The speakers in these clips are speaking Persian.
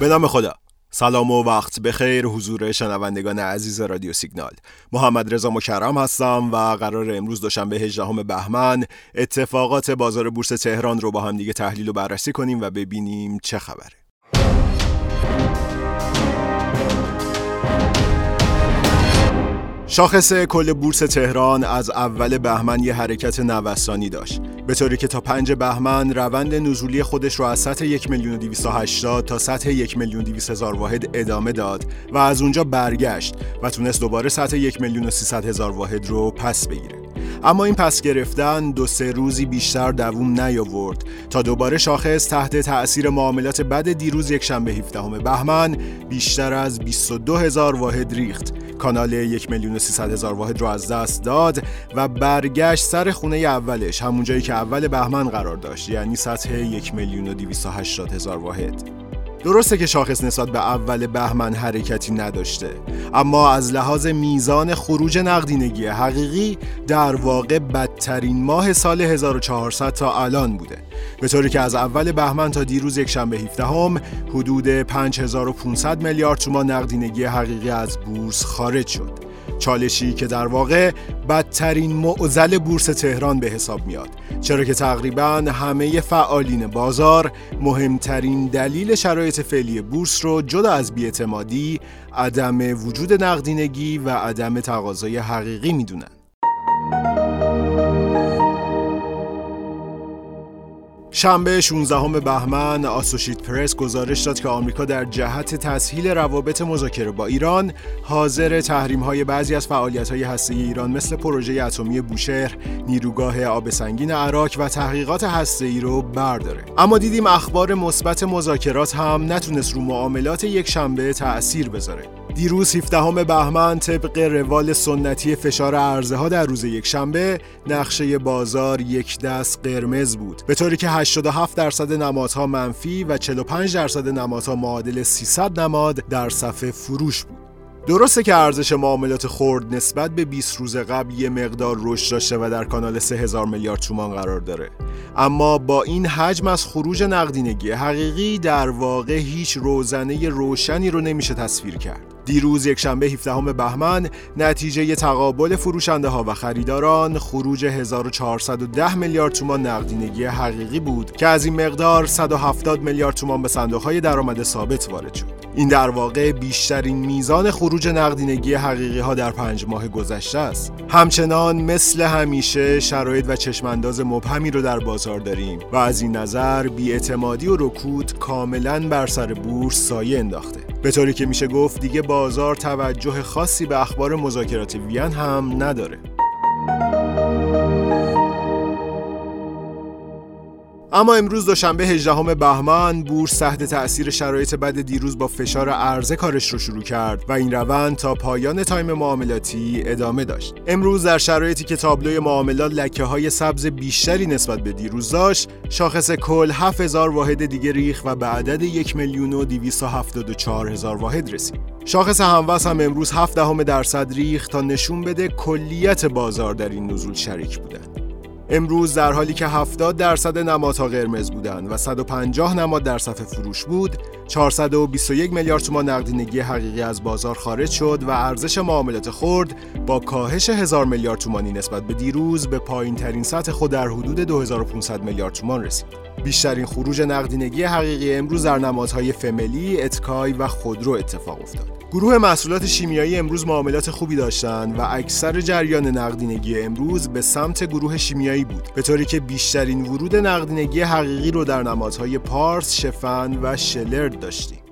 به نام خدا. سلام و وقت بخیر حضور شنوندگان عزیز رادیو سیگنال. محمد رضا مکرم هستم و قرار امروز دوشنبه 18 بهمن اتفاقات بازار بورس تهران رو با هم دیگه تحلیل و بررسی کنیم و ببینیم چه خبره. شاخص کل بورس تهران از اول بهمن یه حرکت نوسانی داشت. به طوری که تا پنج بهمن روند نزولی خودش رو از سطح یک میلیون و تا سطح یک میلیون هزار واحد ادامه داد و از اونجا برگشت و تونست دوباره سطح یک میلیون و هزار واحد رو پس بگیره. اما این پس گرفتن دو سه روزی بیشتر دووم نیاورد تا دوباره شاخص تحت تأثیر معاملات بد دیروز یک شنبه 17 بهمن بیشتر از 22 هزار واحد ریخت. کانال یک میلیون هزار واحد رو از دست داد و برگشت سر خونه اولش همون جایی که اول بهمن قرار داشت یعنی سطح یک میلیون و هزار واحد. درسته که شاخص نسبت به اول بهمن حرکتی نداشته اما از لحاظ میزان خروج نقدینگی حقیقی در واقع بدترین ماه سال 1400 تا الان بوده. به طوری که از اول بهمن تا دیروز یک شنبه 17 هم حدود 5500 میلیارد تومان نقدینگی حقیقی از بورس خارج شد. چالشی که در واقع بدترین معزل بورس تهران به حساب میاد. چرا که تقریبا همه فعالین بازار مهمترین دلیل شرایط فعلی بورس رو جدا از بیاعتمادی عدم وجود نقدینگی و عدم تقاضای حقیقی می‌دونن. شنبه 16 بهمن آسوشیت پرس گزارش داد که آمریکا در جهت تسهیل روابط مذاکره با ایران حاضر تحریم های بعضی از فعالیت های هسته ایران مثل پروژه اتمی بوشهر، نیروگاه آب سنگین عراق و تحقیقات هسته ای رو برداره. اما دیدیم اخبار مثبت مذاکرات هم نتونست رو معاملات یک شنبه تأثیر بذاره. دیروز 17 بهمن طبق روال سنتی فشار عرضه ها در روز یک شنبه نقشه بازار یک دست قرمز بود. به طوری که 87 درصد نمادها منفی و 45 درصد نمادها معادل 300 نماد در صفحه فروش بود. درسته که ارزش معاملات خرد نسبت به 20 روز قبل یه مقدار رشد داشته و در کانال 3000 میلیارد تومان قرار داره. اما با این حجم از خروج نقدینگی حقیقی در واقع هیچ روزنه روشنی رو نمیشه تصویر کرد. دیروز یک شنبه 17 بهمن نتیجه تقابل فروشنده ها و خریداران خروج 1410 میلیارد تومان نقدینگی حقیقی بود که از این مقدار 170 میلیارد تومان به صندوق های درآمد ثابت وارد شد. این در واقع بیشترین میزان خروج نقدینگی حقیقی ها در پنج ماه گذشته است. همچنان مثل همیشه شرایط و چشمانداز مبهمی رو در بازار داریم و از این نظر بیاعتمادی و رکود کاملا بر سر بورس سایه انداخته. به طوری که میشه گفت دیگه بازار توجه خاصی به اخبار مذاکرات وین هم نداره. اما امروز دوشنبه 18 بهمن بورس تحت تأثیر شرایط بد دیروز با فشار عرضه کارش رو شروع کرد و این روند تا پایان تایم معاملاتی ادامه داشت. امروز در شرایطی که تابلوی معاملات لکه های سبز بیشتری نسبت به دیروز داشت، شاخص کل 7000 واحد دیگه ریخ و به عدد 1 میلیون و 274 هزار واحد رسید. شاخص هموز هم امروز 7 دهم درصد ریخ تا نشون بده کلیت بازار در این نزول شریک بودند. امروز در حالی که 70 درصد نمادها قرمز بودند و 150 نماد در صف فروش بود 421 میلیارد تومان نقدینگی حقیقی از بازار خارج شد و ارزش معاملات خرد با کاهش هزار میلیارد تومانی نسبت به دیروز به پایین ترین سطح خود در حدود 2500 میلیارد تومان رسید. بیشترین خروج نقدینگی حقیقی امروز در نمادهای فملی، اتکای و خودرو اتفاق افتاد. گروه محصولات شیمیایی امروز معاملات خوبی داشتند و اکثر جریان نقدینگی امروز به سمت گروه شیمیایی بود به طوری که بیشترین ورود نقدینگی حقیقی رو در نمادهای پارس، شفن و شلرد داشتیم.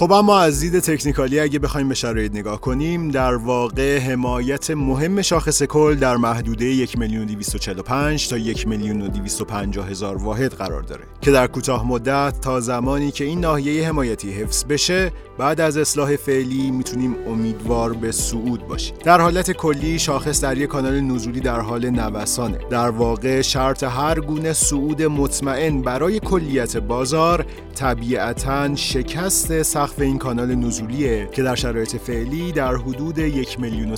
خب اما از دید تکنیکالی اگه بخوایم به شرایط نگاه کنیم در واقع حمایت مهم شاخص کل در محدوده 1 میلیون 245 تا 1 میلیون و 250 هزار واحد قرار داره که در کوتاه مدت تا زمانی که این ناحیه حمایتی حفظ بشه بعد از اصلاح فعلی می‌تونیم امیدوار به صعود باشیم. در حالت کلی شاخص در یک کانال نزولی در حال نوسانه. در واقع شرط هر گونه صعود مطمئن برای کلیت بازار طبیعتا شکست سخت سقف این کانال نزولیه که در شرایط فعلی در حدود یک میلیون و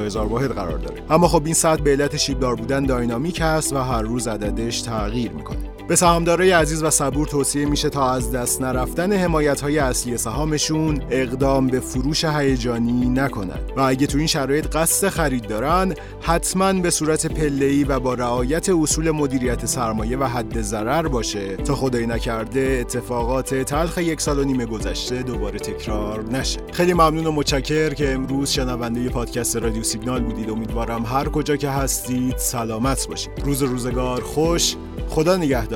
هزار واحد قرار داره. اما خب این سطح به علت شیبدار بودن داینامیک است و هر روز عددش تغییر می‌کنه. به سهامدارای عزیز و صبور توصیه میشه تا از دست نرفتن حمایت های اصلی سهامشون اقدام به فروش هیجانی نکنند. و اگه تو این شرایط قصد خرید دارن حتما به صورت پله‌ای و با رعایت اصول مدیریت سرمایه و حد ضرر باشه. تا خدای نکرده اتفاقات تلخ یک سال و نیم گذشته دوباره تکرار نشه. خیلی ممنون و متشکر که امروز شنونده پادکست رادیو سیگنال بودید. امیدوارم هر کجا که هستید سلامت باشید. روز روزگار خوش خدا نگهدار.